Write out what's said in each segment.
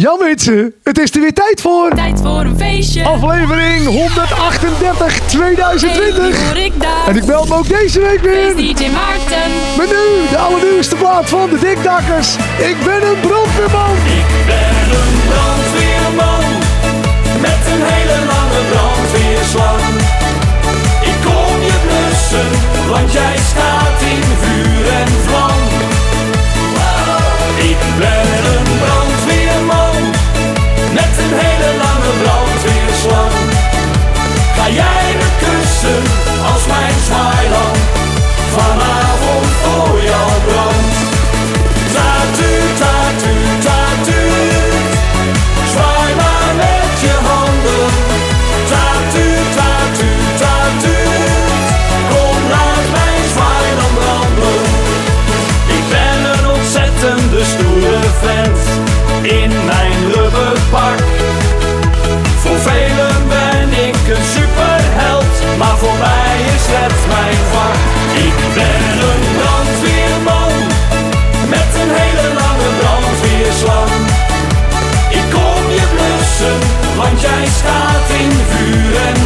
Ja mensen, het is er weer tijd voor. Tijd voor een feestje. Aflevering 138 2020. Hey, hoor ik daar. En ik meld me ook deze week weer. DJ Maarten. Met nu de allernieuwste plaat van de Dikdakkers. Ik ben een brandweerman. Ik ben een brandweerman met een hele lange brandweerslang. Ik kom je blussen, want jij staat want jij staat in vuur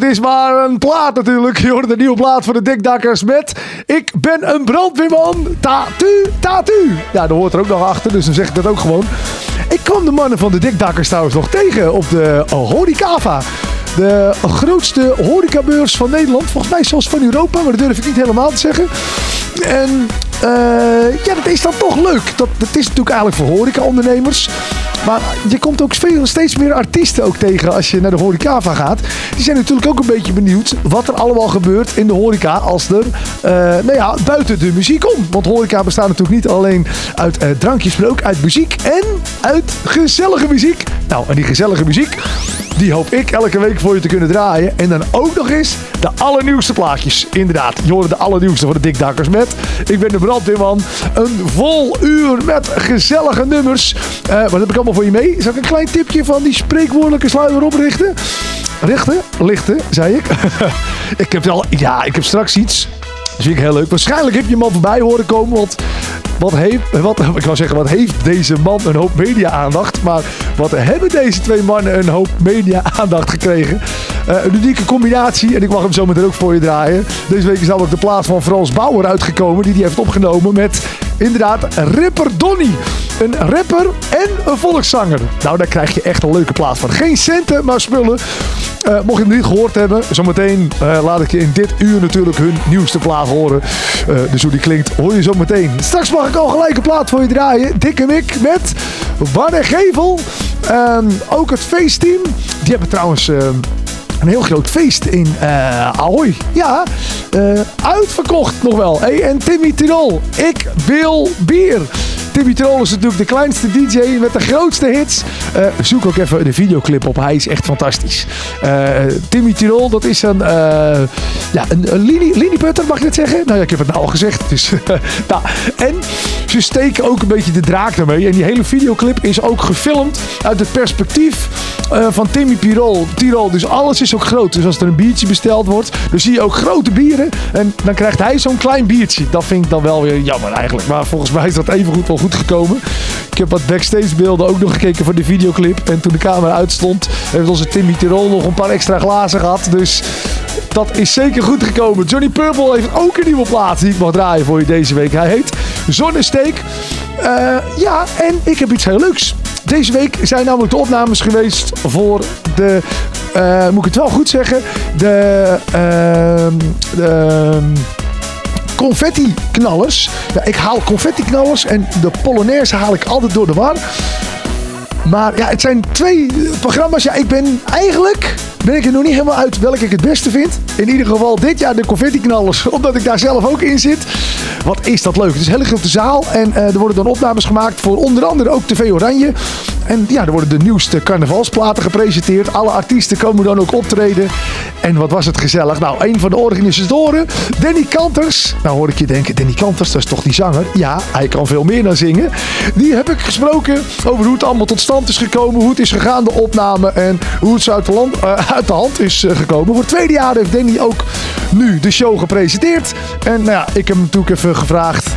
Het is maar een plaat natuurlijk. Je de nieuwe plaat van de Dikdakkers met Ik ben een brandweerman. Tatu, tatu. Ja, daar hoort er ook nog achter, dus dan zeg ik dat ook gewoon. Ik kwam de mannen van de Dikdakkers trouwens nog tegen op de Horikava. De grootste horecabeurs van Nederland. Volgens mij zelfs van Europa, maar dat durf ik niet helemaal te zeggen. En ja, dat is dan toch leuk. Dat, is natuurlijk eigenlijk voor horecaondernemers. Maar je komt ook veel, steeds meer artiesten ook tegen als je naar de horecava gaat. Die zijn natuurlijk ook een beetje benieuwd wat er allemaal gebeurt in de horeca als er, eh, nou ja, buiten de muziek om. Want horeca bestaat natuurlijk niet alleen uit eh, drankjes, maar ook uit muziek en uit gezellige muziek. Nou, en die gezellige muziek, die hoop ik elke week voor je te kunnen draaien. En dan ook nog eens de allernieuwste plaatjes. Inderdaad, je hoort de allernieuwste van de Dikdakkers met. Ik ben de brandweerman. Een vol uur met gezellige nummers. Eh, wat heb ik allemaal voor je mee? Zal ik een klein tipje van die spreekwoordelijke sluier oprichten? Richten? Lichten, zei ik. ik heb al, ja, ik heb straks iets. Dat vind ik heel leuk. Waarschijnlijk heb je hem al voorbij horen komen. Want wat heeft, wat, ik wou zeggen, wat heeft deze man een hoop media-aandacht? Maar wat hebben deze twee mannen een hoop media-aandacht gekregen? Eh, een unieke combinatie. En ik mag hem zo meteen ook voor je draaien. Deze week is namelijk de plaats van Frans Bauer uitgekomen. Die die heeft opgenomen met inderdaad Ripper Donny. Een rapper en een volkszanger. Nou, daar krijg je echt een leuke plaat van. Geen centen, maar spullen. Eh, mocht je het niet gehoord hebben, zometeen eh, laat ik je in dit uur natuurlijk hun nieuwste plaat horen. Eh, dus hoe die klinkt, hoor je zo meteen. Straks mag ik al gelijk een plaat voor je draaien. Dikke Mik met Warne Gevel. Ehm, ook het feestteam. Die hebben trouwens... ehm, een heel groot feest in Ahoy. Ja, uitverkocht nog wel. Hey, en Timmy Tirol, ik wil bier. Timmy Tirol is natuurlijk de kleinste DJ met de grootste hits. Eh, zoek ook even de videoclip op. Hij is echt fantastisch. Eh, Timmy Tirol, dat is een, eh ja, een, een linie, linieputter, mag ik het zeggen? Nou ja, ik heb het nou al gezegd. Dus, nou, en ze steken ook een beetje de draak ermee. En die hele videoclip is ook gefilmd uit het perspectief van Timmy Tirol. Tirol. Dus alles is ook groot. Dus als er een biertje besteld wordt, dan zie je ook grote bieren. En dan krijgt hij zo'n klein biertje. Dat vind ik dan wel weer jammer eigenlijk. Maar volgens mij is dat evengoed wel goed gekomen. Ik heb wat backstage beelden ook nog gekeken voor de videoclip. En toen de camera uitstond, heeft onze Timmy Tirol nog een paar extra glazen gehad. Dus dat is zeker goed gekomen. Johnny Purple heeft ook een nieuwe plaat die ik mag draaien voor je deze week. Hij heet Zonnesteek. Eh, ja, en ik heb iets heel leuks. Deze week zijn namelijk de opnames geweest voor de, eh, moet ik het wel goed zeggen, de, ehm, de ehm, confetti-knallers. Ja, ik haal confetti-knallers en de Polonaise haal ik altijd door de war. Maar ja, het zijn twee programma's. Ja, ik ben eigenlijk ben ik er nog niet helemaal uit welke ik het beste vind. In ieder geval dit jaar de confetti-knallers, omdat ik daar zelf ook in zit. Wat is dat leuk. Het is een hele grote zaal en eh, er worden dan opnames gemaakt voor onder andere ook TV Oranje. En ja, er worden de nieuwste carnavalsplaten gepresenteerd. Alle artiesten komen dan ook optreden. En wat was het gezellig. Nou, een van de organisatoren, Danny Kanters. Nou hoor ik je denken, Danny Kanters, dat is toch die zanger? Ja, hij kan veel meer dan zingen. Die heb ik gesproken over hoe het allemaal tot stand is gekomen. Hoe het is gegaan, de opname. En hoe het zo uit de, land, eh, uit de hand is eh, gekomen. Voor het tweede jaar heeft Danny ook nu de show gepresenteerd. En nou ja, ik heb hem natuurlijk even gevraagd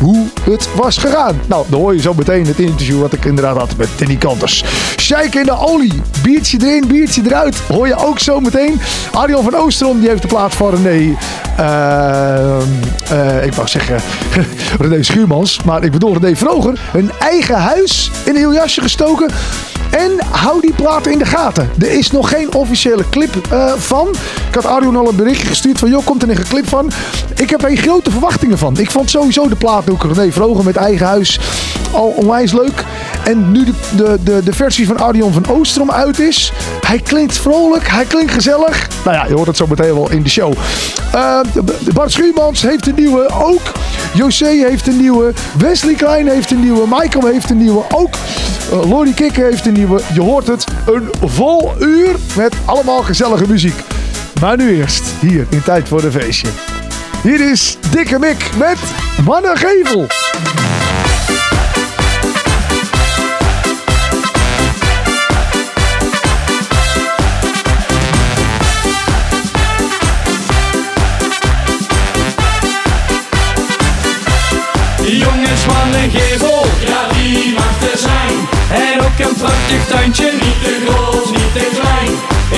hoe het was gegaan. Nou, dan hoor je zo meteen het interview wat ik inderdaad had met Danny Kanters. Shake in de olie. Biertje erin, biertje eruit. Hoor je ook zo meteen. Arjan van Oostrom die heeft de plaat van René. eh, eh, ik wou zeggen René Schuurmans. Maar ik bedoel René Vroger. Een eigen huis in een heel jasje gestoken. En hou die plaat in de gaten. Er is nog geen officiële clip eh, van. Ik had Arjon al een berichtje gestuurd van... joh, komt er een clip van? Ik heb er grote verwachtingen van. Ik vond sowieso de plaat ook René Vroger met eigen huis al onwijs leuk. En nu de, de, de, versie van Arjon van Oostrom uit is... hij klinkt vrolijk, hij klinkt gezellig. Nou ja, je hoort het zo meteen wel in de show. Eh, Bart Schuurmans heeft een nieuwe ook. José heeft een nieuwe. Wesley Klein heeft een nieuwe. Michael heeft een nieuwe ook. Uh, Lori Kikker heeft een Je hoort het. Een vol uur met allemaal gezellige muziek. Maar nu eerst, hier in Tijd voor de Feestje. Hier is Dikke Mik met Mannengevel. Jongens van een gevel, ja die een prachtig tuintje, niet te groot, niet te klein.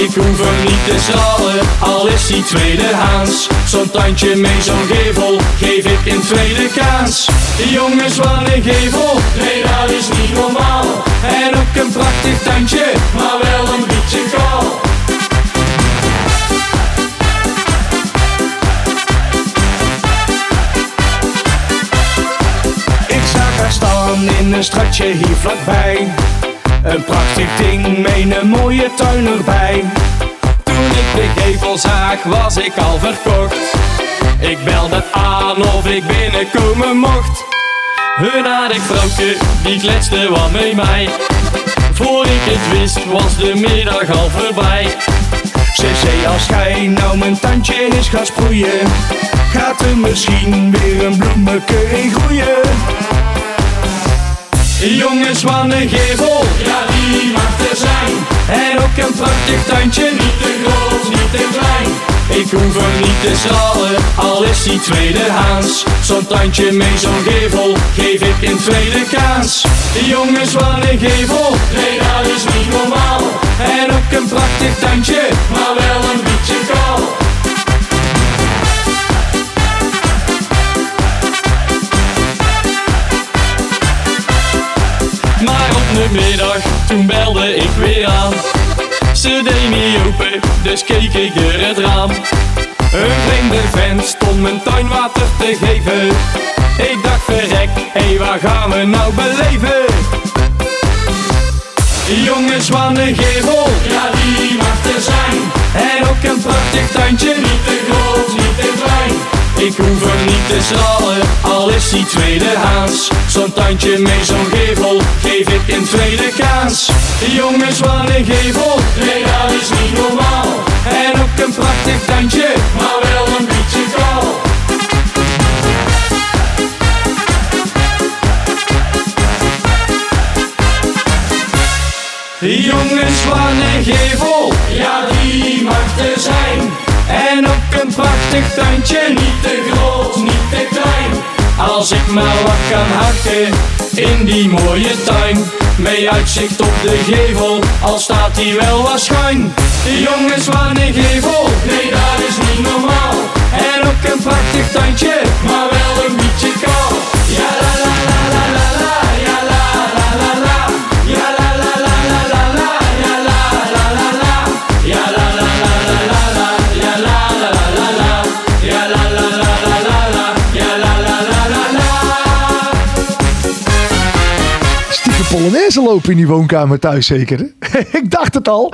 Ik hoef hem niet te stralen, al is hij tweedehands. Zo'n tuintje met zo'n gevel, geef ik een tweede kans. Jongens van een gevel, nee dat is niet normaal. En ook een prachtig tuintje, maar wel een beetje kaal. In een stadje hier vlakbij. Een prachtig ding met een mooie tuin erbij. Toen ik de gevel zag, was ik al verkocht. Ik belde aan of ik binnenkomen mocht. Hun aardig vrouwtje, die kletste wat met mij. Voor ik het wist, was de middag al voorbij. Ze zei als gij nou mijn tandje is gaan sproeien Gaat er misschien weer een bloemeke in groeien Jongens van een gevel, ja die mag er zijn. En ook een prachtig tuintje, niet te groot, niet te klein. Ik hoef hem niet te stralen, al is die tweedehands Zo'n tuintje met zo'n gevel, geef ik een tweede kans Jongens van een gevel, nee dat is niet normaal. En ook een prachtig tuintje, maar wel een beetje kaal toen belde ik weer aan. Ze deed niet open, dus keek ik er het raam. Een vreemde vent stond mijn tuinwater te geven. Ik dacht verrek, hé waar gaan we nou beleven? Jongens van ja die mag er zijn. En ook een prachtig tuintje, niet te groot, niet te klein. Ik hoef hem niet te stralen, al is hij tweedehands. Zo'n tuintje met zo'n gevel, geef ik een tweede kans. Jongens, wat gevel, nee dat is niet normaal. En ook een prachtig tuintje, maar wel een beetje kaal. Jongens, wat gevel, ja die mag er zijn. En ook een prachtig tuintje, niet te groot, niet te klein. Als ik maar wat kan hakken in die mooie tuin. Met uitzicht op de gevel, al staat die wel wat schuin. Jongens, wat een gevel, nee dat is niet normaal. En ook een prachtig tuintje, maar wel een Polonaise lopen in die woonkamer thuis zeker. ik dacht het al.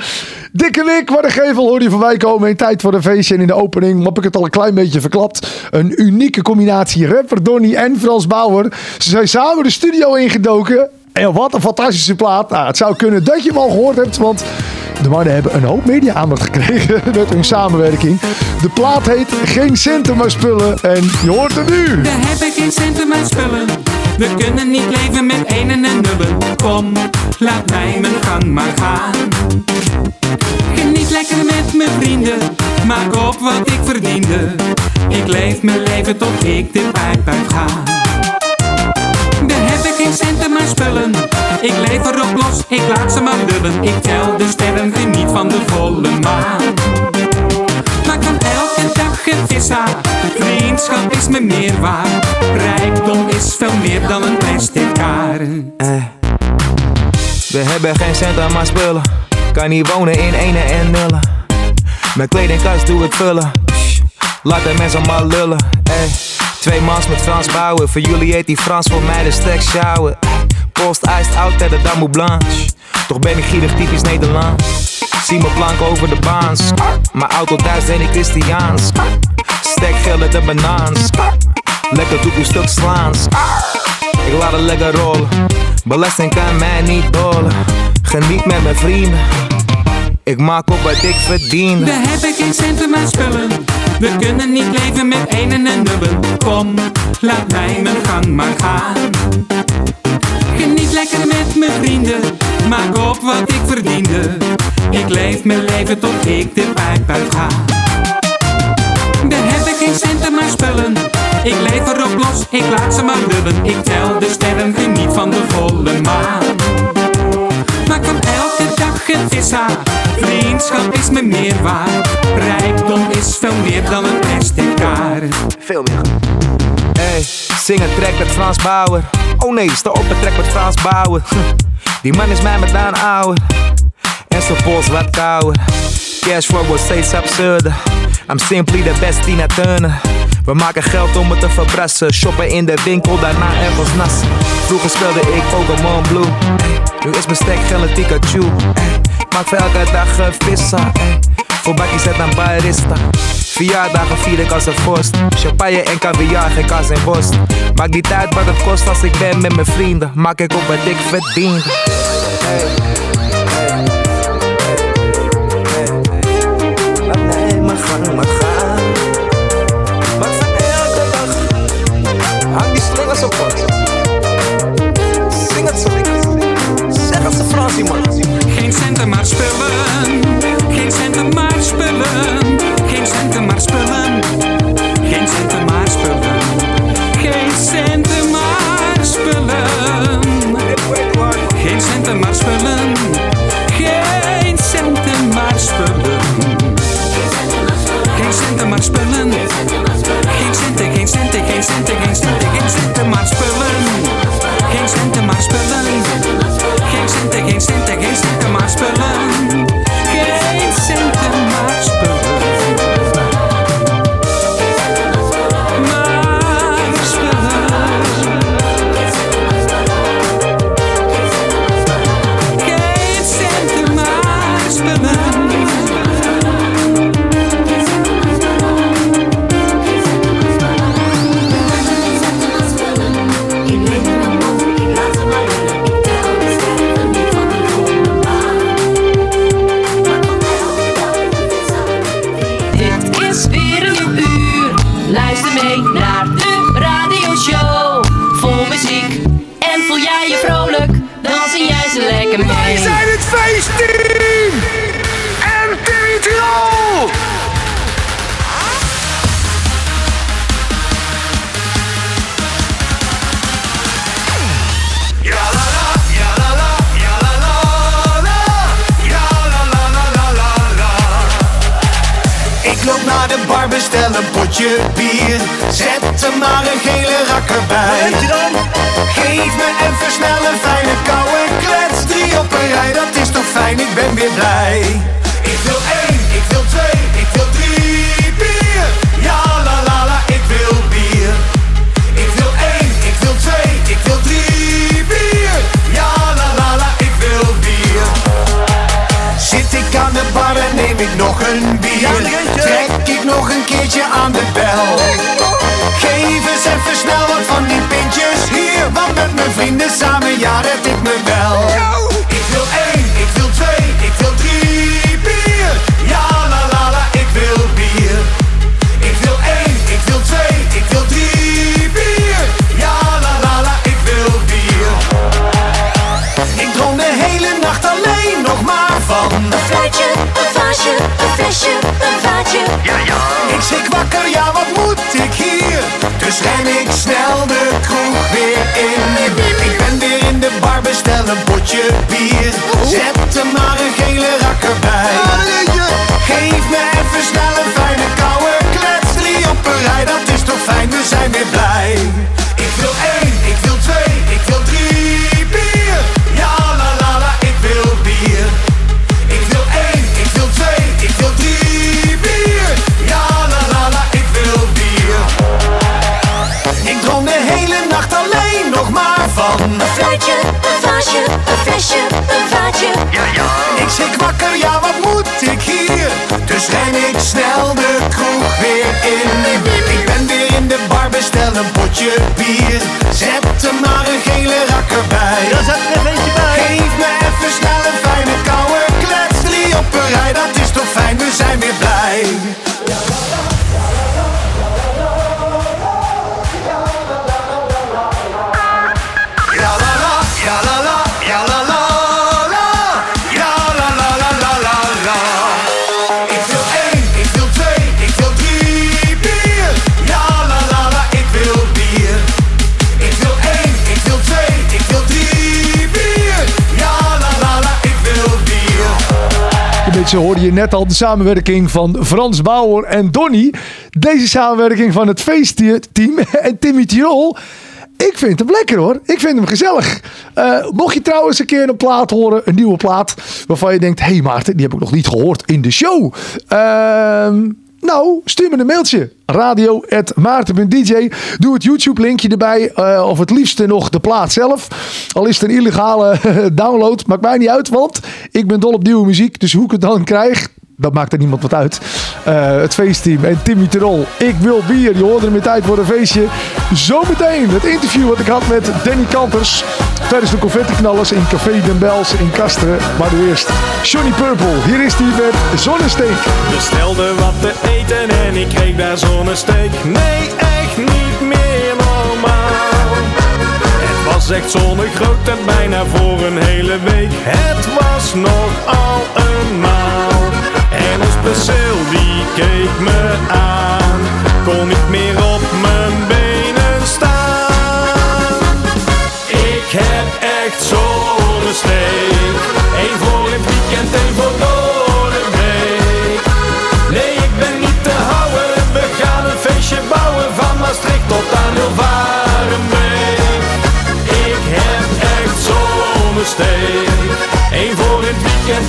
Dikke Nick, wat een gevel hoor je voorbij komen in tijd voor een feestje. En in de opening heb ik het al een klein beetje verklapt. Een unieke combinatie rapper Donny en Frans Bauer. Ze zijn samen de studio ingedoken. En wat een fantastische plaat. Nou, het zou kunnen dat je hem al gehoord hebt, want de mannen hebben een hoop media-aandacht gekregen met hun samenwerking. De plaat heet Geen Centen maar Spullen en je hoort het nu. We hebben geen centen maar spullen. We kunnen niet leven met enen en nullen. Kom, laat mij mijn gang maar gaan. Geniet lekker met mijn vrienden. Maak op wat ik verdiende. Ik leef mijn leven tot ik de pijp uitga. We hebben geen centen maar spullen. Ik leef erop los, ik laat ze maar lullen. Ik tel de sterren, geniet van de volle maan. Maar kan elke dag een vissa. Vriendschap is me meer waard. Rijkdom is veel meer dan een plastic kaart. Eh. We hebben geen cent maar spullen. Kan niet wonen in ene en nullen. Mijn kledingkast doe ik vullen. Laat de mensen maar lullen. Ey. Twee mans met Frans bouwen. Voor jullie heet die Frans, voor mij de stek sjouwen. Post out uit de Dame Blanche. Toch ben ik gierig typisch Nederlands. Zie mijn plank over de baans. Mijn auto thuis ben ik Christiaans. Stek geld de banaans. Lekker doe ik stuk slaans. Ik laat het lekker rollen. Belasting kan mij niet dolen. Geniet met mijn vrienden. Ik maak op wat ik verdien. We hebben geen centen maar spullen. We kunnen niet leven met enen en nullen. Kom, laat mij mijn gang maar gaan. Geniet lekker met mijn vrienden. Maak op wat ik verdiende. Ik leef mijn leven tot ik de pijp uitga. We hebben geen centen maar spullen. Ik leef erop los, ik laat ze maar lullen. Ik tel de sterren, geniet van de volle maan. Maar kan elke dag een vissa. Vriendschap is me meer waard. Rijkdom is veel meer dan een plastic kaart. Veel meer. Hey, zing een track met Frans Bauer. Oh nee, sta op een track met Frans Bauer. Die man is mij met Daan ouwer. En zijn pols wat kouder. Cashflow wordt steeds absurder. I'm simply the best Tina Turner. We maken geld om het te verbrassen. Shoppen in de winkel, daarna ergens nassen. Vroeger speelde ik Pokémon Blue. Nu is mijn stek geld. Ey, maak voor elke dag een vissa. Voor bakjes zet een barista. Verjaardagen vier ik als een vorst. Champagne en caviar, geen kaas en worst. Maakt niet uit wat het kost als ik ben met mijn vrienden. Maak ik op wat ik verdien. De bar, bestel een potje bier. Zet er maar een gele rakker bij. Geef me even snel een fijne koude klets. Drie op een rij, dat is toch fijn, ik ben weer blij. Ik wil één, ik wil twee, neem ik nog een bier. Trek ik nog een keertje aan de bel. Geef eens even snel wat van die pintjes hier. Want met mijn vrienden samen, ja, red ik me wel. Ren ik snel snel de kroeg weer in. Ik ben weer in de bar, bestel een potje bier. Zet er maar een Beetje hoorde je net al de samenwerking van Frans Bauer en Donny. Deze samenwerking van het feestteam en Timmy Tirol. Ik vind hem lekker hoor. Ik vind hem gezellig. Eh, mocht je trouwens een keer een plaat horen, een nieuwe plaat, waarvan je denkt: hé hey Maarten, die heb ik nog niet gehoord in de show. Ehm, nou, stuur me een mailtje. Radio.maarten.dj. Doe het YouTube-linkje erbij. eh, of het liefste nog de plaat zelf. Al is het een illegale download. Maakt mij niet uit, want ik ben dol op nieuwe muziek. Dus hoe ik het dan krijg, dat maakt er niemand wat uit. Eh, het feestteam en Timmy Terol. Ik wil bier. Je hoorde hem in tijd voor een feestje. Zometeen het interview wat ik had met Danny Kampers. Tijdens de confettiknallers in Café Den Bels in Kasteren. Maar nu eerst Johnny Purple. Hier is hij met Zonnesteek. Bestelde wat te eten en ik kreeg daar zonnesteek. Nee, echt niet meer normaal. Het was echt zonnig groot en bijna voor een hele week. Het was nogal een maal. En ons perceel die keek me aan. Kon niet meer op mijn benen staan. Ik heb echt zonnesteek. Eén voor het weekend, één voor door de. Nee, ik ben niet te houden. We gaan een feestje bouwen van Maastricht tot aan Hilvarenbeek. Ik heb echt zonnesteek. Eén voor het weekend,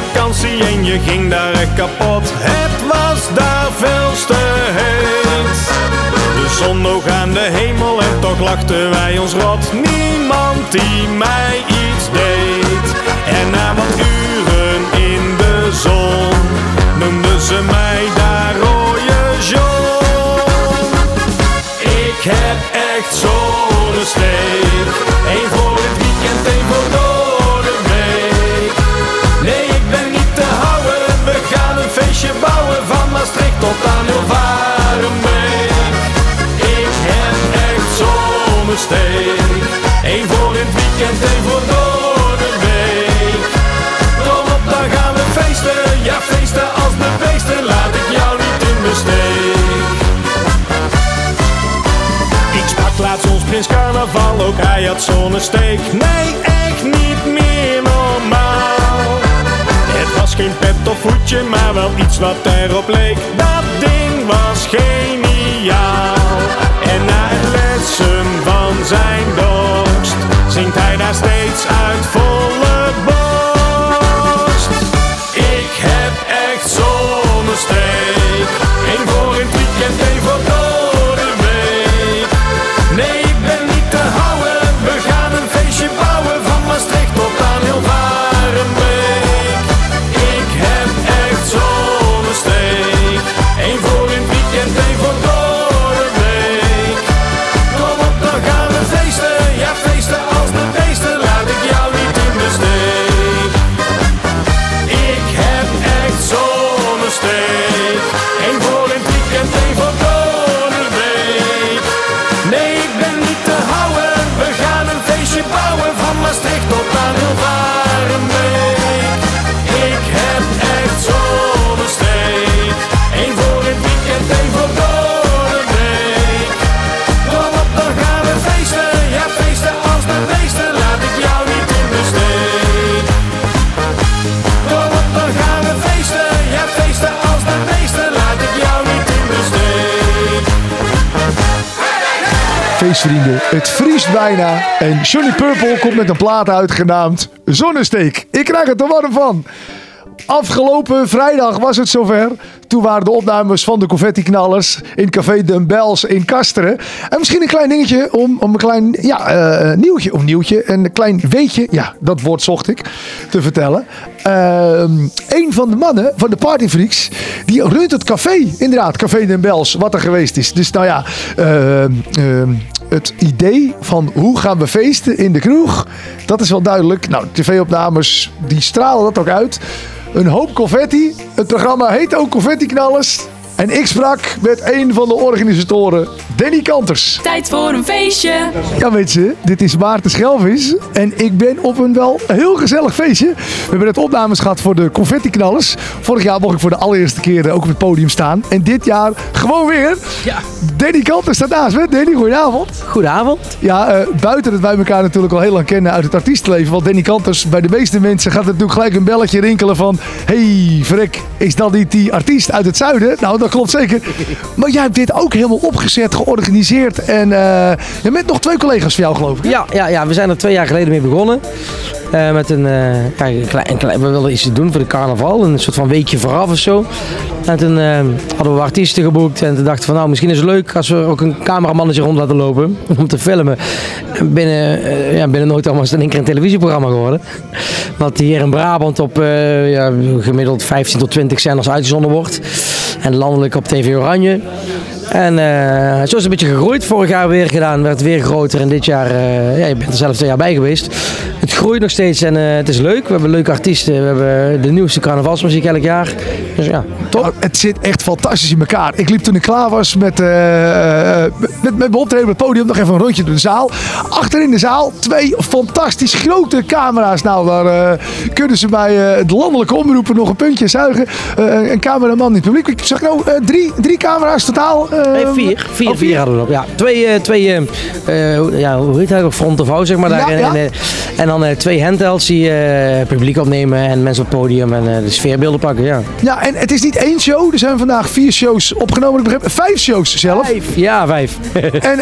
vakantie en je ging daar echt kapot. Het was daar veel te heet. De zon nog aan de hemel en toch lachten wij ons rot. Niemand die mij iets deed. En na wat uren in de zon noemden ze mij daar rode John. Ik heb echt zonnesteek. Eén prins carnaval, ook hij had zonnesteek. Nee, echt niet meer normaal. Het was geen pet of voetje, maar wel iets wat erop leek. Dat ding was geniaal. En na het lessen van zijn dorst, zingt hij daar steeds uit volle Feestvrienden, het vriest bijna. En Johnny Purple komt met een plaat uit genaamd Zonnesteek. Ik krijg het er warm van. Afgelopen vrijdag was het zover. Toen waren de opnames van de confetti-knallers in Café Den Bels in Kasteren. En misschien een klein dingetje om, om een klein ja, eh, nieuwtje, of nieuwtje, een klein weetje, ja, dat woord zocht ik, te vertellen. Ehm een van de mannen van de Partyfreaks, die runt het café, inderdaad, Café Den Bels, wat er geweest is. Dus nou ja, ehm, ehm, het idee van hoe gaan we feesten in de kroeg, dat is wel duidelijk. Nou, tv-opnames, die stralen dat ook uit. Een hoop confetti. Het programma heet ook Confetti Knallers. En ik sprak met een van de organisatoren, Danny Kanters. Tijd voor een feestje. Ja, weet je, dit is Maarten Schelvis. En ik ben op een wel heel gezellig feestje. We hebben net opnames gehad voor de confetti-knallers. Vorig jaar mocht ik voor de allereerste keer ook op het podium staan. En dit jaar gewoon weer. Ja. Danny Kanters staat naast me. Danny, goedenavond. Goedenavond. Ja, eh, buiten dat wij elkaar natuurlijk al heel lang kennen uit het artiestenleven. Want Danny Kanters, bij de meeste mensen gaat het natuurlijk gelijk een belletje rinkelen van... hey, Frek, is dat niet die artiest uit het zuiden? Nou, dat klopt zeker. Maar jij hebt dit ook helemaal opgezet, georganiseerd. En eh, je met nog twee collega's van jou, geloof ik. Ja, ja, ja, we zijn er twee jaar geleden mee begonnen. Eh, met een, eh, kijk, klein, klein- we wilden iets doen voor de carnaval. Een soort van weekje vooraf of zo. En toen eh, hadden we artiesten geboekt. En toen dachten van nou, misschien is het leuk als we ook een cameramannetje rond laten lopen. Om te filmen. En binnen, eh, ja, binnen nooit allemaal is het in één keer een televisieprogramma geworden. Wat hier in Brabant op eh, ja, gemiddeld 15 tot 20 zenders uitgezonden wordt. En landelijk op TV Oranje. En eh, zo is het een beetje gegroeid. Vorig jaar weer gedaan, werd weer groter. En dit jaar, eh, ja, je bent er zelf twee jaar bij geweest. Het groeit nog steeds en eh, het is leuk. We hebben leuke artiesten. We hebben de nieuwste carnavalsmuziek elk jaar. Dus ja, top. Nou, het zit echt fantastisch in elkaar. Ik liep toen ik klaar was met, eh, met, met mijn optreden op het podium nog even een rondje door de zaal. Achter in de zaal twee fantastisch grote camera's. Nou, daar kunnen ze bij de landelijke omroepen nog een puntje zuigen. Een cameraman in het publiek. Ik zag nou drie, drie camera's totaal. Nee, vier. Vier, oh, vier hadden we nog. Ja, twee, twee ja, hoe heet dat ook? Front of house, zeg maar. Daar. Ja, en, ja. en, en dan eh, twee handhelds die eh, publiek opnemen en mensen op het podium en eh, de sfeerbeelden pakken. Ja, Ja, en het is niet één show. Er zijn vandaag vier shows opgenomen. Ik begreep vijf shows zelf. ja vijf. En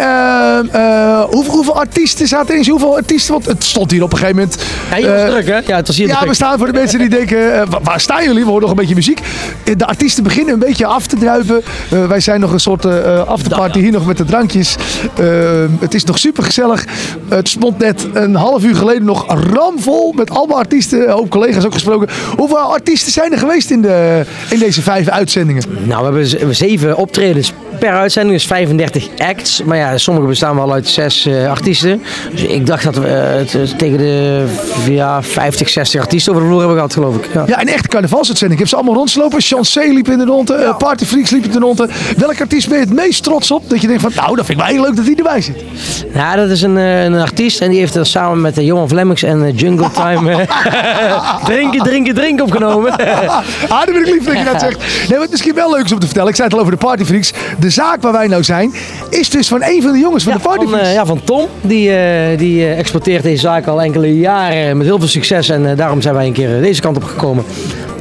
hoeveel, hoeveel artiesten zaten erin? Hoeveel artiesten? Want het stond hier op een gegeven moment. Ja, hier was druk, hè? Ja, het was hier Ja, druk. we staan voor de mensen die denken, wa- waar staan jullie? We horen nog een beetje muziek. De artiesten beginnen een beetje af te druipen. Wij zijn nog een soort afterparty hier nog met de drankjes. Het is nog super gezellig. het stond net een half uur geleden nog ramvol met allemaal artiesten. Een hoop collega's ook gesproken. Hoeveel artiesten zijn er geweest in, de, in deze vijf uitzendingen? Nou, we hebben zeven optredens per uitzending, dus 35 acts. Maar ja, sommige bestaan wel uit zes eh, artiesten. Dus ik dacht dat we eh, het, eh, tegen de ja, 50, 60 artiesten over de vloer hebben gehad, geloof ik. Ja. Ja, een echte carnavalsuitzending. Ik heb ze allemaal rondslopen. Chancé liep in de ronde. eh, Party Freaks liep in de ronde. Welk artiest ben je het meest trots op? Dat je denkt van, nou, dat vind ik wel heel leuk dat hij erbij zit. Ja, dat is een, een artiest en die heeft er samen met eh, Johan Flemmings en Jungle Time drinken, drinken, drinken opgenomen. ah, dat vind ik lief dat je dat zegt. Nee, wat misschien wel leuk is om te vertellen. Ik zei het al over de Partyfreaks. De zaak waar wij nou zijn, is dus van een van de jongens van de van, Partyfreaks. eh, ja, van Tom. Die, eh, die eh, exporteert deze zaak al enkele jaren met heel veel succes. En daarom zijn wij een keer deze kant op gekomen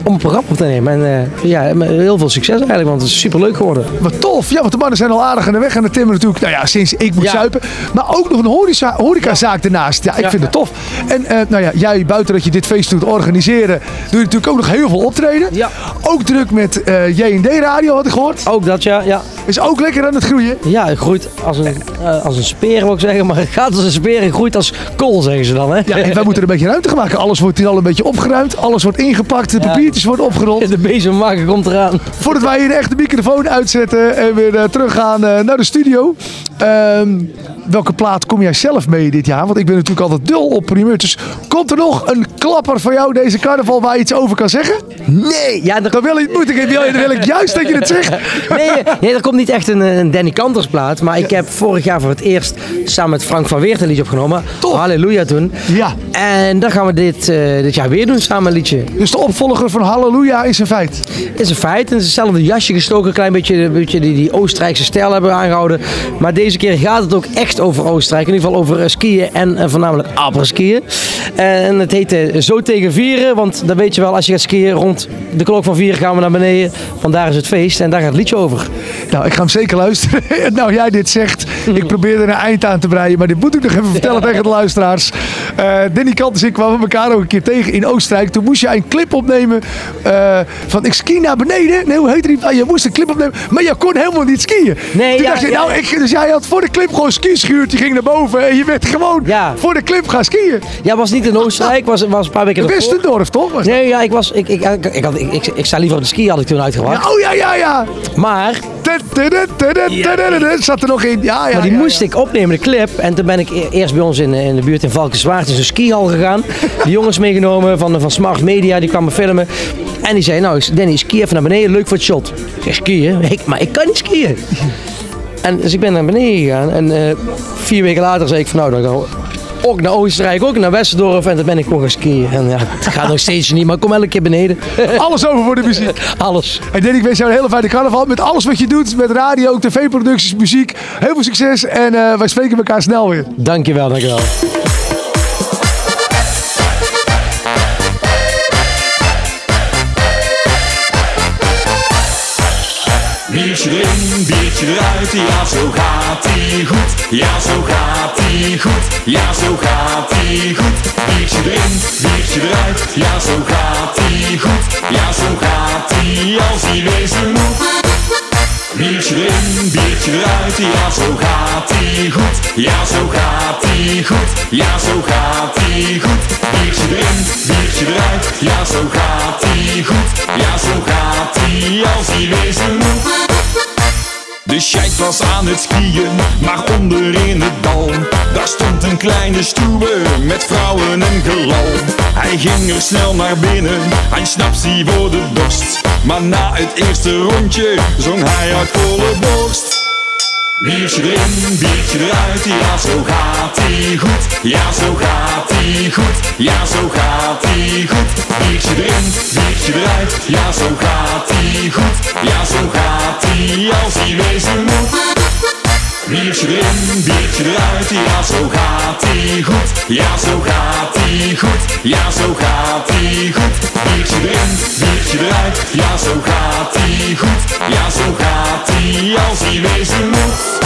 om een programma op te nemen. En eh, ja, heel veel succes eigenlijk, want het is super leuk geworden. Wat tof. Ja, want de mannen zijn al aardig aan de weg. En de timmer natuurlijk, nou ja, sinds ik moet Ja. zuipen. Maar ook nog een horeca, horecazaak ernaast. Ja, ik Ja, vind het tof. En eh, nou ja, jij buiten dat je dit feest doet organiseren, doe je natuurlijk ook nog heel veel optreden. Ja. Ook druk met eh J&D Radio, had ik gehoord. Ook dat, ja. ja. Is ook lekker aan het groeien. Ja, het groeit als een, als een speer, wil ik zeggen. Maar het gaat als een speer en groeit als kool, zeggen ze dan. Hè? Ja, en wij moeten er een beetje ruimte maken. Alles wordt hier al een beetje opgeruimd. Alles wordt ingepakt. De Ja. Worden opgerold. De bezemmaker komt eraan. Voordat wij hier echt de microfoon uitzetten en weer eh, teruggaan eh, naar de studio. Ehm, welke plaat kom jij zelf mee dit jaar? Want ik ben natuurlijk altijd dul op primeur. Dus komt er nog een klapper van jou deze carnaval waar je iets over kan zeggen? Nee, ja, er, Dan wil, ik, moet ik, wil, dan wil ik juist dat je het zegt. nee, nee, er komt niet echt een, een Danny Kanters plaat. Maar ik heb vorig jaar voor het eerst samen met Frank van Weert een liedje opgenomen. Top. Halleluja toen. Ja, En dan gaan we dit, eh, dit jaar weer doen, samen een liedje. dus de opvolger van Halleluja is een feit. is een feit. Het is hetzelfde jasje gestoken, een klein beetje, een beetje die, die Oostenrijkse stijl hebben we aangehouden. Maar deze keer gaat het ook echt over Oostenrijk. In ieder geval over eh, skiën en eh, voornamelijk aperskiën. En het heet eh, Zo tegen vieren, want dan weet je wel, als je gaat skiën rond de klok van vier gaan we naar beneden. Want daar is het feest en daar gaat het liedje over. Nou, ik ga hem zeker luisteren. En nou, jij dit zegt. Ik probeer er een eind aan te breien. Maar dit moet ik nog even vertellen tegen de luisteraars. Eh Danny Kant en ik kwamen elkaar ook een keer tegen in Oostenrijk. Toen moest je een clip opnemen van ik ski naar beneden. Nee, hoe heet het? Ah, je moest een clip opnemen. Maar je kon helemaal niet skiën. Nee, Toen ja, dacht je, ja. nou, ik, dus jij had voor de clip gewoon skischuurt. Je ging naar boven en je werd gewoon Ja. voor de clip gaan skiën. Ja, was niet in Oostenrijk, was, was een paar weken ervoor. Westendorf, toch? Was? Nee, ja, ik, was, ik, ik, ik, ik, had- ik, ik, ik sta liever op de ski, had ik toen uitgewacht. Ja, oh ja, ja, ja. Maar Zat er nog in. Ja, ja, Maar die moest ik opnemen, de clip. En toen ben ik e- eerst bij ons in, in de buurt in Valkenswaard in zo'n skihal gegaan. De jongens meegenomen van, van Smart Media, die kwamen filmen. En die zei, nou Danny, ski even naar beneden, leuk voor het shot. Ik zeg, skiën? Ik, maar ik kan niet skiën. En dus ik ben naar beneden gegaan. En eh, vier weken later zei ik van, nou dan gaan we ook naar Oostenrijk, ook naar Westendorf. En toen ben ik gewoon gaan skiën. En ja, het gaat nog steeds niet, maar ik kom elke keer beneden. Alles over voor de muziek. Alles. En Danny, ik wens jou een hele fijne carnaval. Met alles wat je doet. Met radio, tv-producties, muziek. Heel veel succes. En eh, wij spreken elkaar snel weer. Dankjewel, dankjewel. Biertje erin, biertje eruit, ja zo gaat ie goed. Ja zo gaat ie goed, ja zo gaat ie goed. Biertje erin, biertje eruit, ja zo gaat ie goed. Ja zo gaat ie als hij wezen moet. Biertje erin, biertje eruit, ja zo gaat ie goed. Ja zo gaat ie goed, ja zo gaat ie goed. Biertje erin, biertje eruit, ja zo gaat ie goed. Ja zo gaat ie als hij wezen moet. De sheik was aan het skiën, maar onder in het dal Daar stond een kleine stoer met vrouwen en gelal Hij ging er snel naar binnen, hij snapsie voor de dorst Maar na het eerste rondje zong hij uit volle borst. Biertje erin, biertje eruit, ja zo gaat ie goed. Ja zo gaat ie goed, ja zo gaat ie goed. Biertje erin, biertje eruit, ja zo gaat ie goed. Ja zo gaat ie als hij wezen moet Biertje erin, biertje eruit, ja zo gaat ie goed. Ja zo gaat ie goed, ja zo gaat ie goed. Biertje erin, biertje eruit, ja zo gaat ie goed. Ja zo gaat ie als hij wezen moet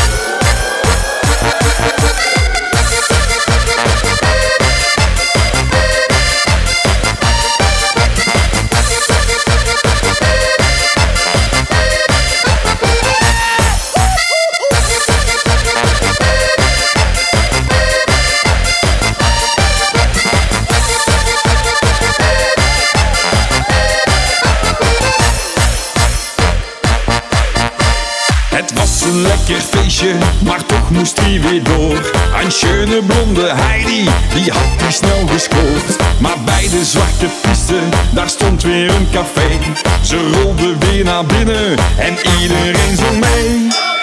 maar toch moest hij weer door. Een schöne blonde Heidi, die had hij snel gescoord. Maar bij de zwarte piste, daar stond weer een café. Ze rolde weer naar binnen en iedereen zong mee.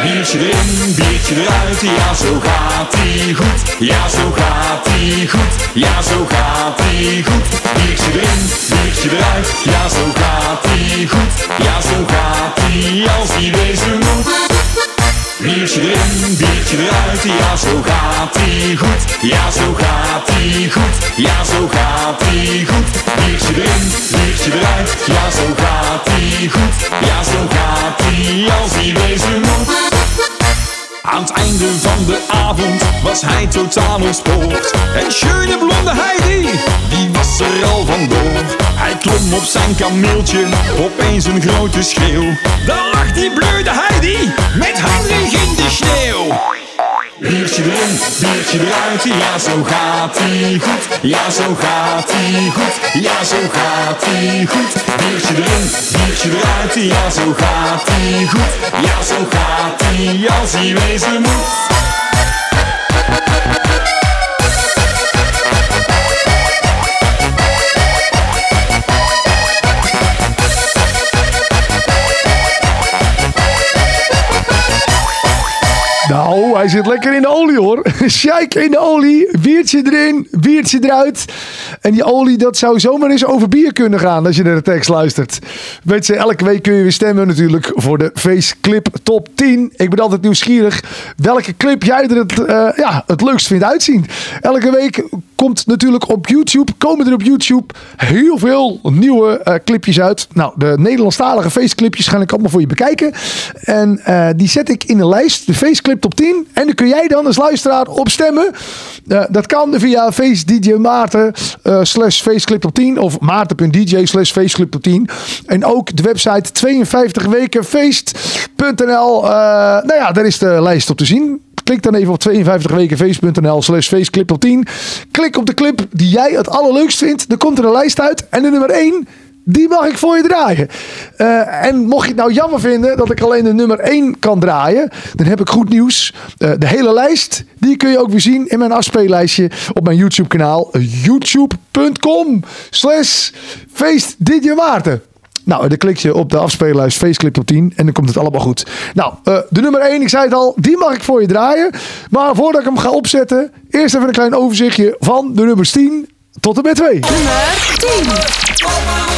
Biertje erin, biertje eruit, ja zo gaat ie goed. Ja zo gaat ie goed, ja zo gaat ie goed. Biertje erin, biertje eruit, ja zo gaat ie goed. Ja zo gaat ie als ie wezen moet. Biertje erin, biertje eruit, ja zo gaat ie goed. Ja zo gaat ie goed, ja zo gaat ie goed. Biertje erin, biertje eruit, ja zo gaat ie goed. Ja zo gaat ie als ie wezen. Aan het einde van de avond was hij totaal ontspoord. En schöne blonde Heidi, die was er al vandoor. Hij klom op zijn kameeltje, opeens een grote schreeuw. Daar lag die bleude Heidi, met handen in de sneeuw. Biertje erin, biertje eruit, ja zo gaat ie goed. Ja zo gaat ie goed, ja zo gaat ie goed. Biertje erin, biertje eruit, ja zo gaat ie goed. Ja zo gaat ie als ie wezen moet. Nou, hij zit lekker in de olie hoor. Shike in de olie. Biertje erin, biertje eruit. En die olie, dat zou zomaar eens over bier kunnen gaan als je naar de tekst luistert. Weet je, elke week kun je weer stemmen natuurlijk voor de Faceclip Top 10. Ik ben altijd nieuwsgierig welke clip jij er het, eh, ja, het leukst vindt uitzien. Elke week komt natuurlijk op YouTube, komen er op YouTube heel veel nieuwe eh, clipjes uit. Nou, de Nederlandstalige feestclipjes ga ik allemaal voor je bekijken. En eh, die zet ik in een lijst, de Faceclip Top 10. En daar kun jij dan als luisteraar op stemmen. Dat kan via Face DJ Maarten eh, slash Faceclip Top 10 of maarten.dj slash Faceclip Top 10. En ook de website 52wekenfeest.nl. Eh nou ja, daar is de lijst op te zien. Klik dan even op 52wekenfeest.nl slash faceclip op 10. Klik op de clip die jij het allerleukst vindt. Dan komt er een lijst uit. En de nummer 1, die mag ik voor je draaien. Eh, en mocht je het nou jammer vinden dat ik alleen de nummer 1 kan draaien. Dan heb ik goed nieuws. Eh, de hele lijst, die kun je ook weer zien in mijn afspeellijstje op mijn YouTube kanaal. youtube.com slash feest Maarten. Nou, dan klik je op de afspeellijst Faceclip op 10 en dan komt het allemaal goed. Nou, eh, de nummer 1, ik zei het al, die mag ik voor je draaien. Maar voordat ik hem ga opzetten, eerst even een klein overzichtje van de nummers 10 tot en met 2. Nummer 10.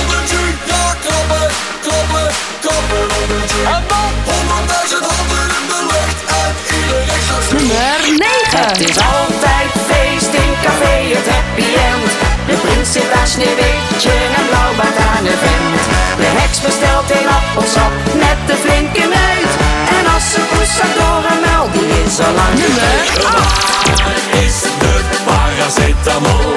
Nummer 9. Het is altijd feest in café, het happy end. De prins zit daar sneeuwwitje en blauwbaard aan de vent. De heks bestelt een appelsap met de flinke neut. En als ze poes door een muil, die is al lang Nummer 8. Waar is de paracetamol?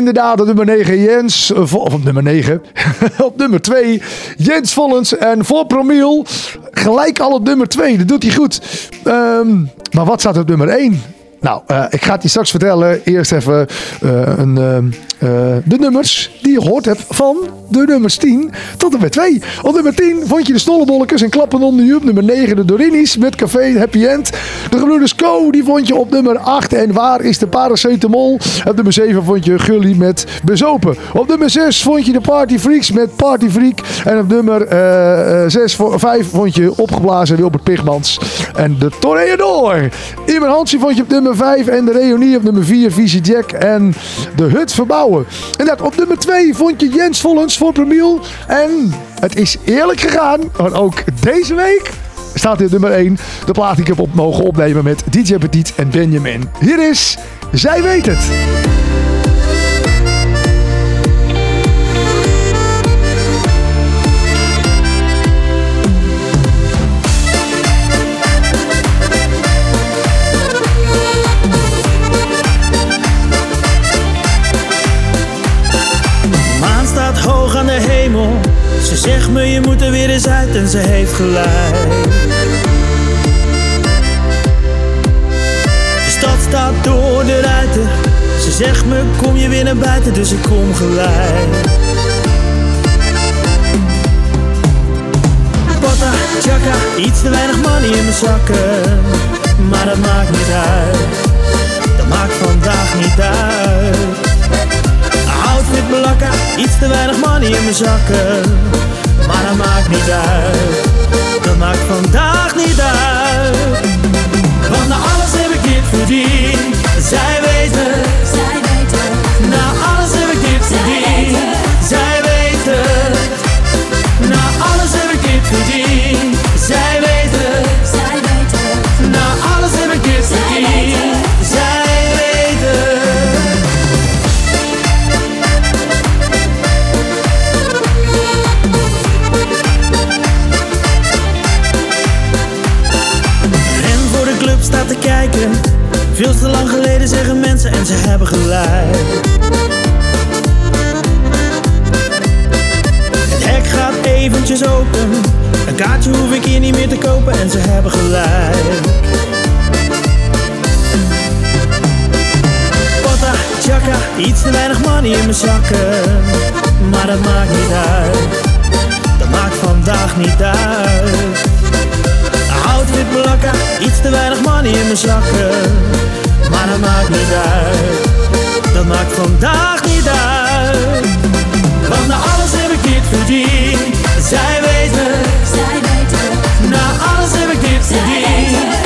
Inderdaad op nummer 9 Jens. eh, op nummer 9. op nummer 2 Jens Vollens. En voor Promiel gelijk al op nummer 2. Dat doet hij goed. Ehm, maar wat staat op nummer 1? Nou, eh, ik ga het je straks vertellen. Eerst even eh, een, eh, de nummers die je gehoord hebt van de nummers 10 tot en met 2. Op nummer 10 vond je de Stollebolletjes en Klappen onder je. Op nummer 9 de Dorinis met Café Happy End. De Gebroeders Co, die vond je op nummer 8. En waar is de paracetamol? Op nummer 7 vond je Gully met Bezopen. Op nummer 6 vond je de Party Freaks met Party Freak. En op nummer eh, 6, 5 vond je opgeblazen Wilbert Pigmans en de Toreador. Iman Hansie vond je op nummer 5 en de Reunie op nummer 4 Visie Jack en de Hut verbouwen. En dat op nummer 2 vond je Jens Vollens voor Promiel. En het is eerlijk gegaan, want ook deze week staat op nummer 1. De plaat die ik heb op mogen opnemen met DJ Petit en Benjamin. Hier is Zij Weet Het. Zegt me je moet er weer eens uit en ze heeft gelijk. De stad staat door de ruiten. Ze zegt me kom je weer naar buiten, dus ik kom gelijk. Pata, chaka, iets te weinig money in mijn zakken. Maar dat maakt niet uit. Dat maakt vandaag niet uit. Outfit blakken, iets te weinig money in mijn zakken. Maar dat maakt niet uit, dat maakt vandaag niet uit. Want na alles heb ik dit verdiend, zij weten. Zij weten, Na alles heb ik dit verdiend, zij kijken. Veel te lang geleden zeggen mensen en ze hebben gelijk. Het hek gaat eventjes open. Een kaartje hoef ik hier niet meer te kopen en ze hebben gelijk. Pata, chaka, iets te weinig money in mijn zakken. Maar dat maakt niet uit. Dat maakt vandaag niet uit. Iets te weinig money in mijn zakken. Maar dat maakt niet uit, dat maakt vandaag niet uit. Want na alles heb ik dit verdiend, zij weten. zij weten, Na alles heb ik dit verdiend,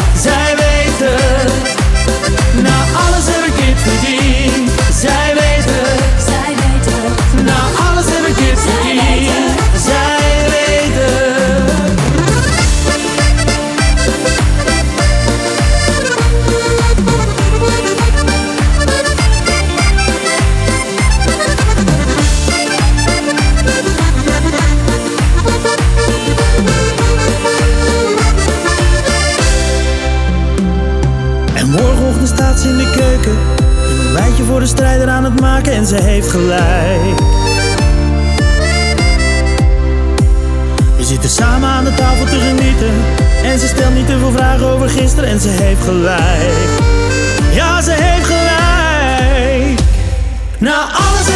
voor de strijder aan het maken en ze heeft gelijk. We zitten samen aan de tafel te genieten. En ze stelt niet te veel vragen over gisteren en ze heeft gelijk. Ja, ze heeft gelijk. Na alles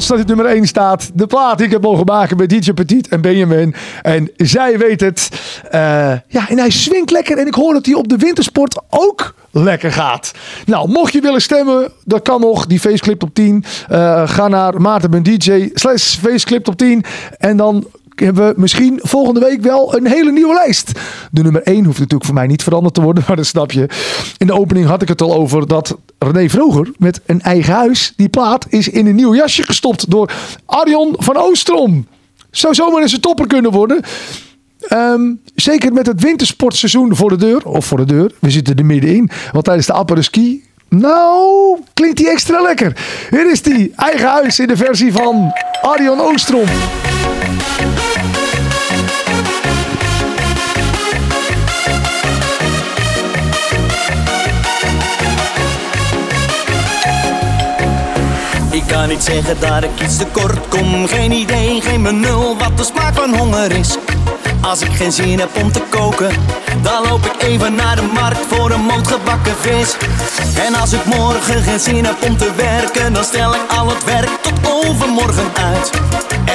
trots dat het nummer 1 staat. De plaat die ik heb mogen maken met DJ Petit en Benjamin. En zij weet het. Eh, ja, en hij swingt lekker. En ik hoor dat hij op de wintersport ook lekker gaat. Nou, mocht je willen stemmen, dat kan nog. Die faceclip op 10. Eh, ga naar Maarten ben DJ slash faceclip op 10. En dan hebben we misschien volgende week wel een hele nieuwe lijst. De nummer 1 hoeft natuurlijk voor mij niet veranderd te worden, maar dat snap je. In de opening had ik het al over dat René Vroger met een eigen huis, die plaat is in een nieuw jasje gestopt door Arjon van Oostrom. Zou zomaar eens een topper kunnen worden. Ehm, zeker met het wintersportseizoen voor de deur. Of voor de deur. We zitten er middenin. Want tijdens de apres-ski... Nou, klinkt die extra lekker. Hier is die. Eigen huis in de versie van Arjon Oostrom. Kan niet zeggen dat ik iets tekort kom. Geen idee, geen benul wat de smaak van honger is. Als ik geen zin heb om te koken, dan loop ik even naar de markt voor een mond gebakken vis. En als ik morgen geen zin heb om te werken, dan stel ik al het werk tot overmorgen uit.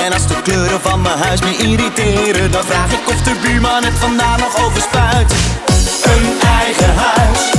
En als de kleuren van mijn huis me irriteren, dan vraag ik of de buurman het vandaag nog overspuit. Een eigen huis,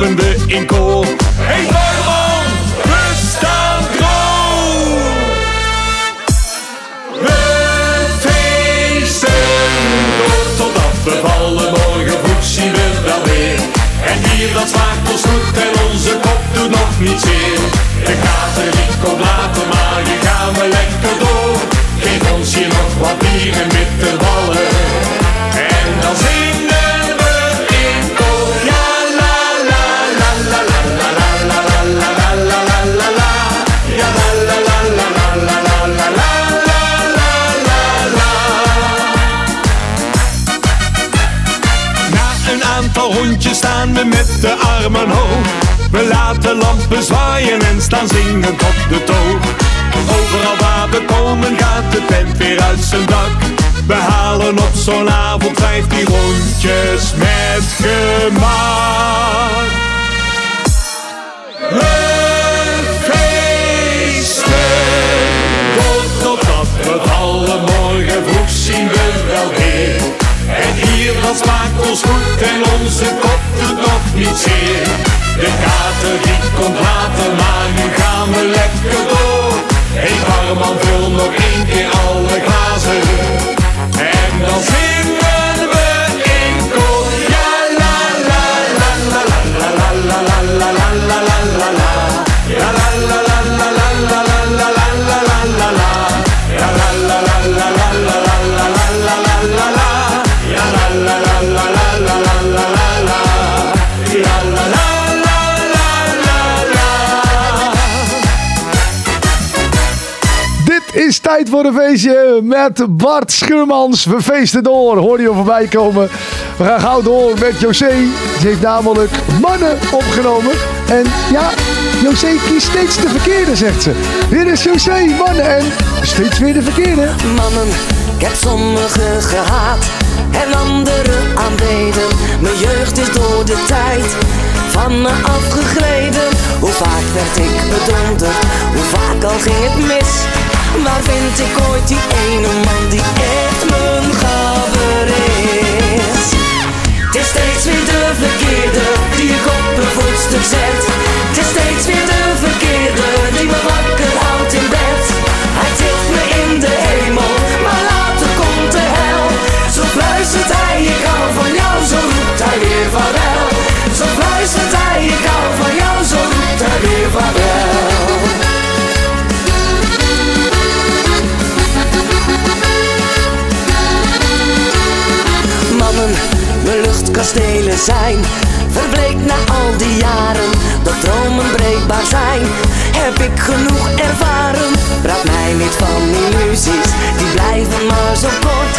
Dan roepen we in koor. Hey barman, we staan droog. We feesten door totdat we vallen. Morgen vroeg zien we wel weer. En hier dat smaakt ons goed en onze kop doet nog niet zeer. De kater niet komt later, maar hier gaan we lekker door. Geef ons hier nog wat bier en witte ballen. En dan zingen Rondjes staan we met de armen hoog. We laten lampen zwaaien en staan zingend op de toog. Overal waar we komen gaat de tent weer uit zijn dak. We halen op zo'n avond 15 rondjes met gemak. We feesten tot totdat we vallen. Morgen vroeg zien we wel weer. En hier dat smaakt ons goed en onze kop doet nog niet zeer. De kater die komt later, maar nu gaan we lekker door. Hey barman, vul nog één keer alle glazen. En dan zingen is tijd voor een feestje met Bart Schuurmans. We feesten door. Hoor je voorbij komen. We gaan gauw door met José. Ze heeft namelijk mannen opgenomen. En ja, José kiest steeds de verkeerde, zegt ze. Hier is José, mannen en steeds weer de verkeerde. Mannen, ik heb sommigen gehaat en anderen aanbeden. Mijn jeugd is door de tijd van me afgegleden. Hoe vaak werd ik bedonderd, hoe vaak al ging het mis. Waar vind ik ooit die ene man die echt mijn gabber is? Het is steeds weer de verkeerde die ik op een voetstuk zet. Het is steeds weer de verkeerde mijn luchtkastelen zijn verbleekt na al die jaren dat dromen breekbaar zijn. Heb ik genoeg ervaren? Praat mij niet van illusies, die blijven maar zo kort.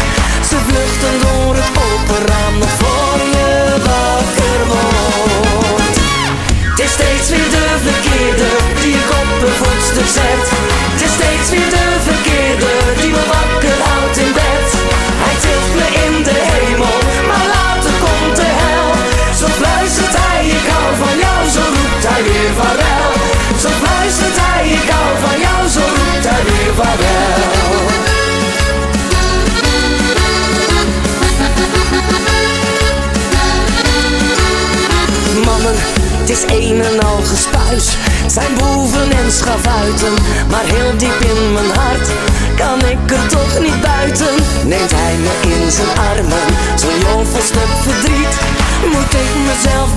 Ze vluchten door het open raam nog voor je wakker wordt. Het is steeds weer de verkeerde die ik op een voetstuk zet. Het is steeds weer de verkeerde die me wakker vaarwel. Mannen, het is een en al gespuis. Zijn boeven en schavuiten, maar heel diep in mijn hart kan ik er toch niet buiten. Neemt hij me in zijn armen, zo'n jong verdriet. Moet ik mezelf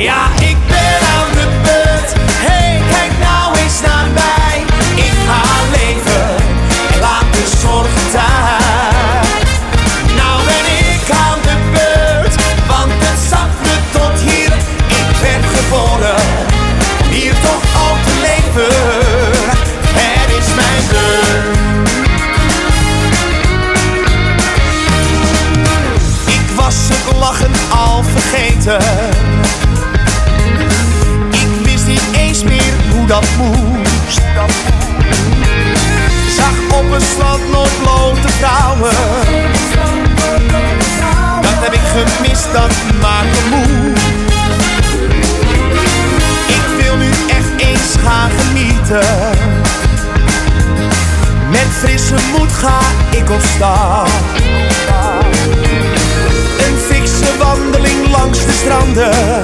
Ja, heb ik gemist, dat maakt me moe. Ik wil nu echt eens gaan genieten. Met frisse moed ga ik op stap. Een fikse wandeling langs de stranden.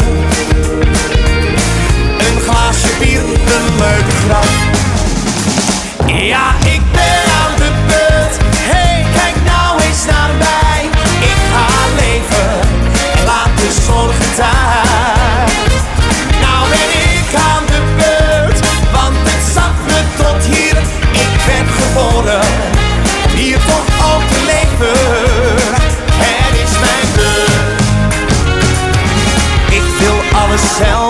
Een glaasje bier, een leuke grap. Ja, ik ben aan de beurt. Hey, kijk nou eens naar mij. Aan de want het zat me tot hier. Ik ben geboren hier toch al te leven. Het is mijn beurt. Ik wil alles zelf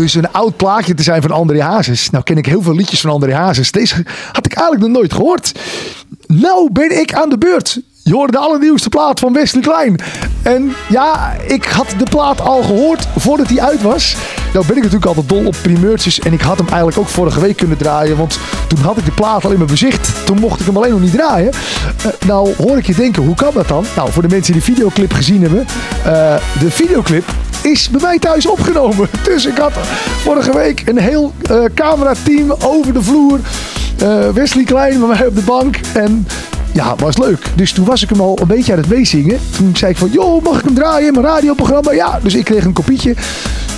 dus een oud plaatje te zijn van André Hazes. Nou ken ik heel veel liedjes van André Hazes. Deze had ik eigenlijk nog nooit gehoord. Nou ben ik aan de beurt. Je hoorde de allernieuwste plaat van Wesley Klein. En ja, ik had de plaat al gehoord voordat hij uit was. Nou ben ik natuurlijk altijd dol op primeurtjes. En ik had hem eigenlijk ook vorige week kunnen draaien. Want toen had ik de plaat al in mijn bezicht. Toen mocht ik hem alleen nog niet draaien. Eh, nou hoor ik je denken, hoe kan dat dan? Nou, voor de mensen die de videoclip gezien hebben. eh, de videoclip is bij mij thuis opgenomen. Dus ik had vorige week een heel eh, camerateam over de vloer. Wesley Klein bij mij op de bank. En ja, was leuk. Dus toen was ik hem al een beetje aan het meezingen. Toen zei ik van, joh, mag ik hem draaien in mijn radioprogramma? Ja, dus ik kreeg een kopietje.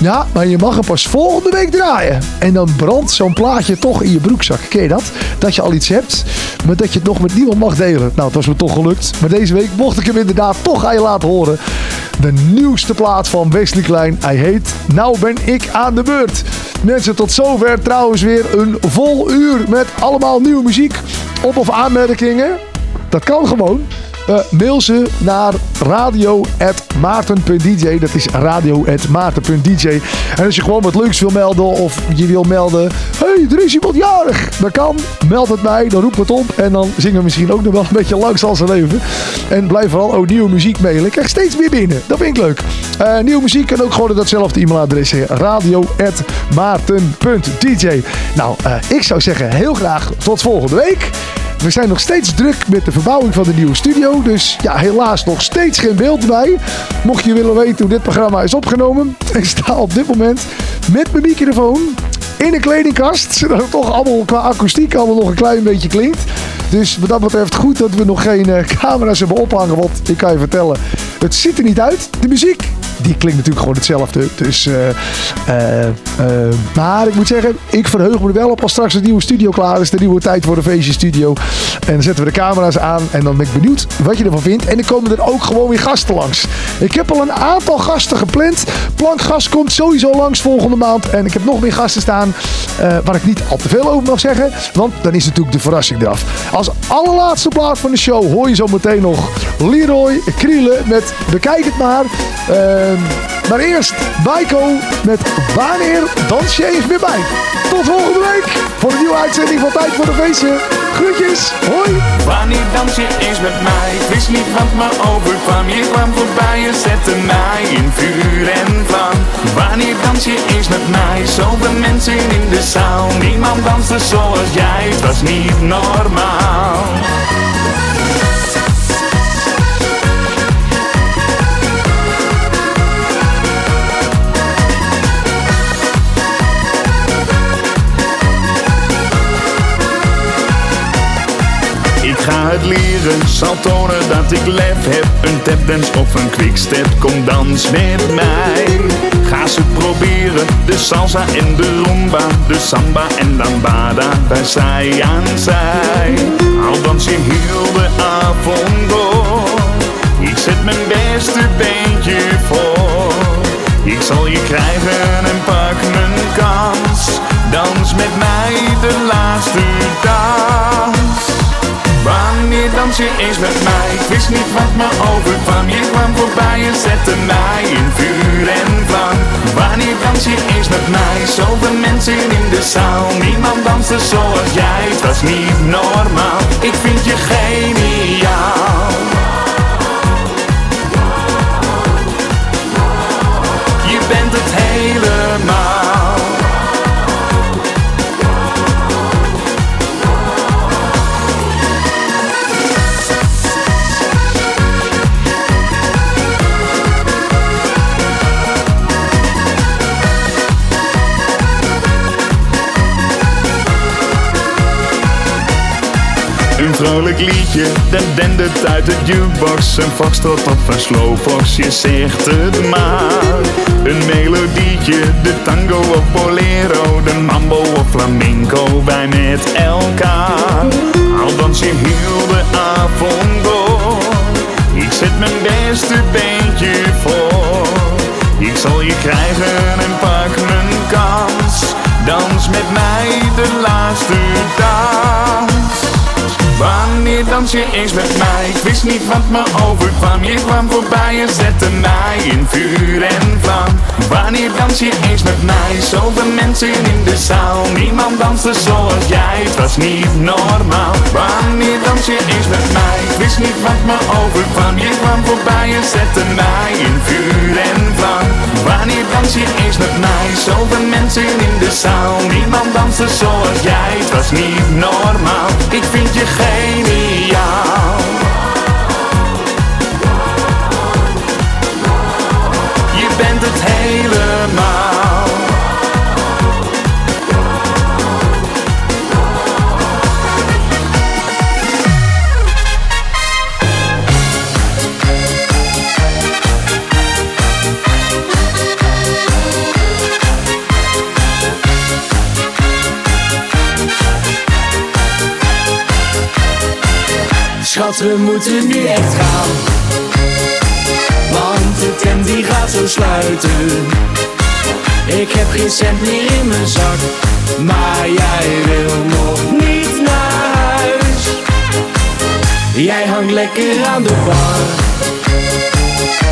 Ja, maar je mag hem pas volgende week draaien. En dan brandt zo'n plaatje toch in je broekzak. Ken je dat? Dat je al iets hebt, maar dat je het nog met niemand mag delen. Nou, het was me toch gelukt. Maar deze week mocht ik hem inderdaad toch aan je laten horen. De nieuwste plaat van Wesley Klein. Hij heet Nou ben ik aan de beurt. Mensen, tot zover trouwens weer een vol uur met allemaal nieuwe muziek. Op- of aanmerkingen. Dat kan gewoon. Eh, mail ze naar radio.maarten.dj. Dat is radio.maarten.dj. En als je gewoon wat leuks wil melden of je wil melden... hey, er is iemand jarig. Dat kan. Meld het mij, dan roep het op. En dan zingen we misschien ook nog wel een beetje langs als zijn leven. En blijf vooral ook nieuwe muziek mailen. Ik krijg steeds meer binnen. Dat vind ik leuk. Eh, nieuwe muziek kan ook gewoon datzelfde e-mailadres. radio.maarten.dj Nou, eh, ik zou zeggen heel graag tot volgende week. We zijn nog steeds druk met de verbouwing van de nieuwe studio. Dus ja, helaas nog steeds geen beeld bij. Mocht je willen weten hoe dit programma is opgenomen. Ik sta op dit moment met mijn microfoon in een kledingkast. Zodat het toch allemaal qua akoestiek allemaal nog een klein beetje klinkt. Dus wat dat betreft goed dat we nog geen eh, camera's hebben ophangen. Want ik kan je vertellen, het ziet er niet uit. De muziek, die klinkt natuurlijk gewoon hetzelfde. Dus, eh, maar ik moet zeggen, ik verheug me er wel op als straks een nieuwe studio klaar is. De nieuwe tijd voor de feestje studio. En dan zetten we de camera's aan. En dan ben ik benieuwd wat je ervan vindt. En dan komen er ook gewoon weer gasten langs. Ik heb al een aantal gasten gepland. Plankgast komt sowieso langs volgende maand. En ik heb nog meer gasten staan. waar ik niet al te veel over mag zeggen. Want dan is natuurlijk de verrassing eraf. Als allerlaatste plaat van de show hoor je zo meteen nog Leroy Krielen met Bekijk het maar. Ehm, Maar eerst Baiko met Wanneer dans je eens weer bij. Tot volgende week voor een nieuwe uitzending van Tijd voor de Feesten. Groetjes, hoi! Wanneer dans je eens met mij? Wist niet wat me overkwam. Je kwam voorbij en zette mij in vuur en vlam. Wanneer dans je eens met mij? Zoveel mensen in de zaal. Niemand danste zoals jij. Het was niet normaal. Het leren, zal tonen dat ik lef heb. Een tapdance of een quickstep, kom dans met mij. Ga ze proberen, de salsa en de rumba De samba en lambada, bij zij aan zij. Al dans je heel de avond door. Ik zet mijn beste beentje voor. Ik zal je krijgen en pak mijn kans. Dans met mij de laatste dans je eens met mij? Ik wist niet wat me overkwam. Je kwam voorbij en zette mij in vuur en vlam. Wanneer dans je eens met mij? Zoveel mensen in de zaal. Niemand danste zoals jij. Het was niet normaal. Ik vind je geniaal. Je bent het helemaal vrolijk liedje, dat dendert uit de jukebox. Een foxtrot of een slowfox, je zegt het maar. Een melodietje, de tango of bolero. De mambo of flamenco, wij met elkaar. Al dans je heel de avond door. Ik zet mijn beste beentje voor. Ik zal je krijgen en pak mijn kans. Dans met mij de laatste dans Wanneer dans je eens met mij? Wist niet wat me overkwam. Je kwam voorbij en zette mij in vuur en vlam. Wanneer dans je eens met mij? Zoveel mensen in de zaal. Niemand danste zoals jij. Het was niet normaal. Wanneer dans je eens met mij? Wist niet wat me overkwam. Je kwam voorbij en zette mij in vuur en vlam. Wanneer dans je eens met mij? Zoveel mensen in de zaal. Niemand danste zoals jij. Het was niet normaal. Ik vind je geniaal. Je bent het helemaal we moeten nu echt gaan. Want de tent die gaat zo sluiten. Ik heb geen cent meer in mijn zak. Maar jij wil nog niet naar huis. Jij hangt lekker aan de bar.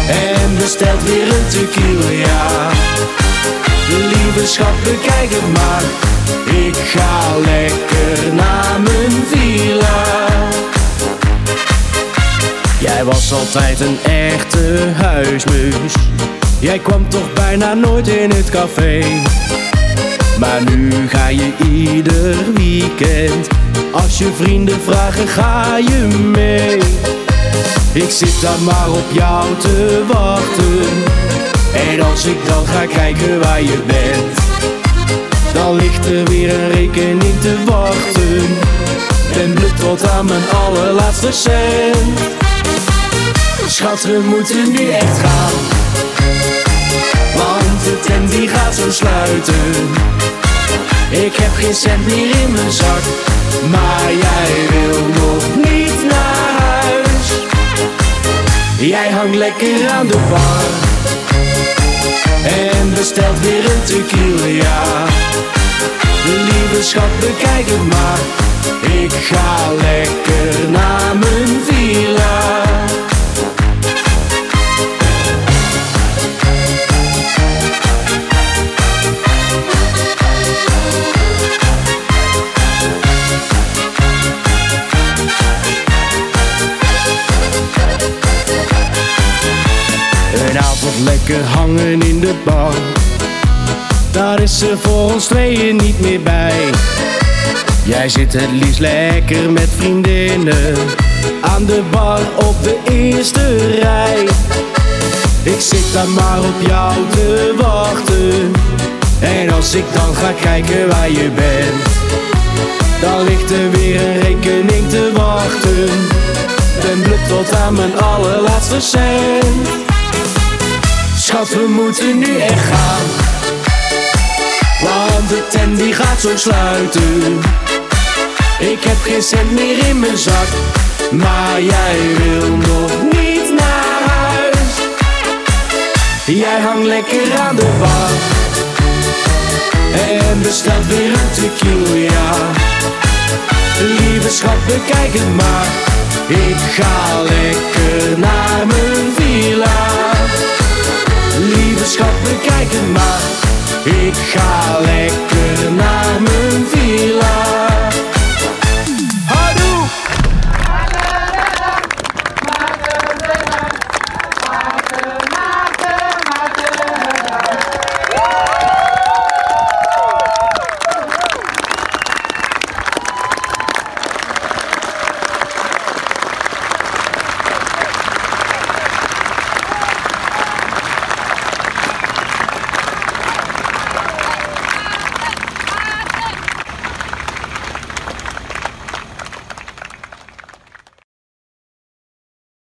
En bestelt weer een tequila. Lieve schat, bekijk het maar. Ik ga lekker naar mijn villa. Jij was altijd een echte huismus. Jij kwam toch bijna nooit in het café. Maar nu ga je ieder weekend. Als je vrienden vragen, ga je mee. Ik zit daar maar op jou te wachten. En als ik dan ga kijken waar je bent, dan ligt er weer een rekening te wachten. Ben blut tot aan mijn allerlaatste cent. Schat, we moeten nu echt gaan. Want de tent die gaat zo sluiten. Ik heb geen cent meer in mijn zak. Maar jij wil nog niet naar huis. Jij hangt lekker aan de bar. En bestelt weer een tequila. Lieve schat, bekijk het maar. Ik ga lekker naar mijn villa. Lekker hangen in de bar. Daar is ze voor ons tweeën niet meer bij. Jij zit het liefst lekker met vriendinnen aan de bar op de eerste rij. Ik zit daar maar op jou te wachten. En als ik dan ga kijken waar je bent, dan ligt er weer een rekening te wachten. Ben blut tot aan mijn allerlaatste cent. Schat, we moeten nu echt gaan. Want de tent die gaat zo sluiten. Ik heb geen cent meer in mijn zak. Maar jij wil nog niet naar huis. Jij hangt lekker aan de bar. En bestelt weer een tequila. Lieve schat, bekijk het maar. Ik ga lekker naar mijn villa lieve schat, bekijk maar. Ik ga lekker naar mijn villa.